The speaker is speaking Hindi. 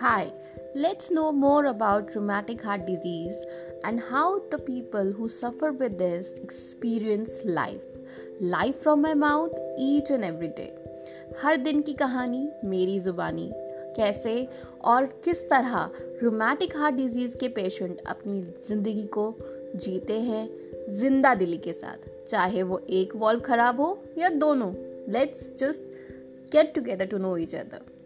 Hi, let's know more about rheumatic heart disease and how the people who suffer with this experience life. Life from my mouth each and every day. हर दिन की कहानी मेरी जुबानी कैसे और किस तरह रोमैटिक हार्ट डिज़ीज़ के पेशेंट अपनी ज़िंदगी को जीते हैं ज़िंदा दिली के साथ चाहे वो एक वॉल्व खराब हो या दोनों let's just get together to know each other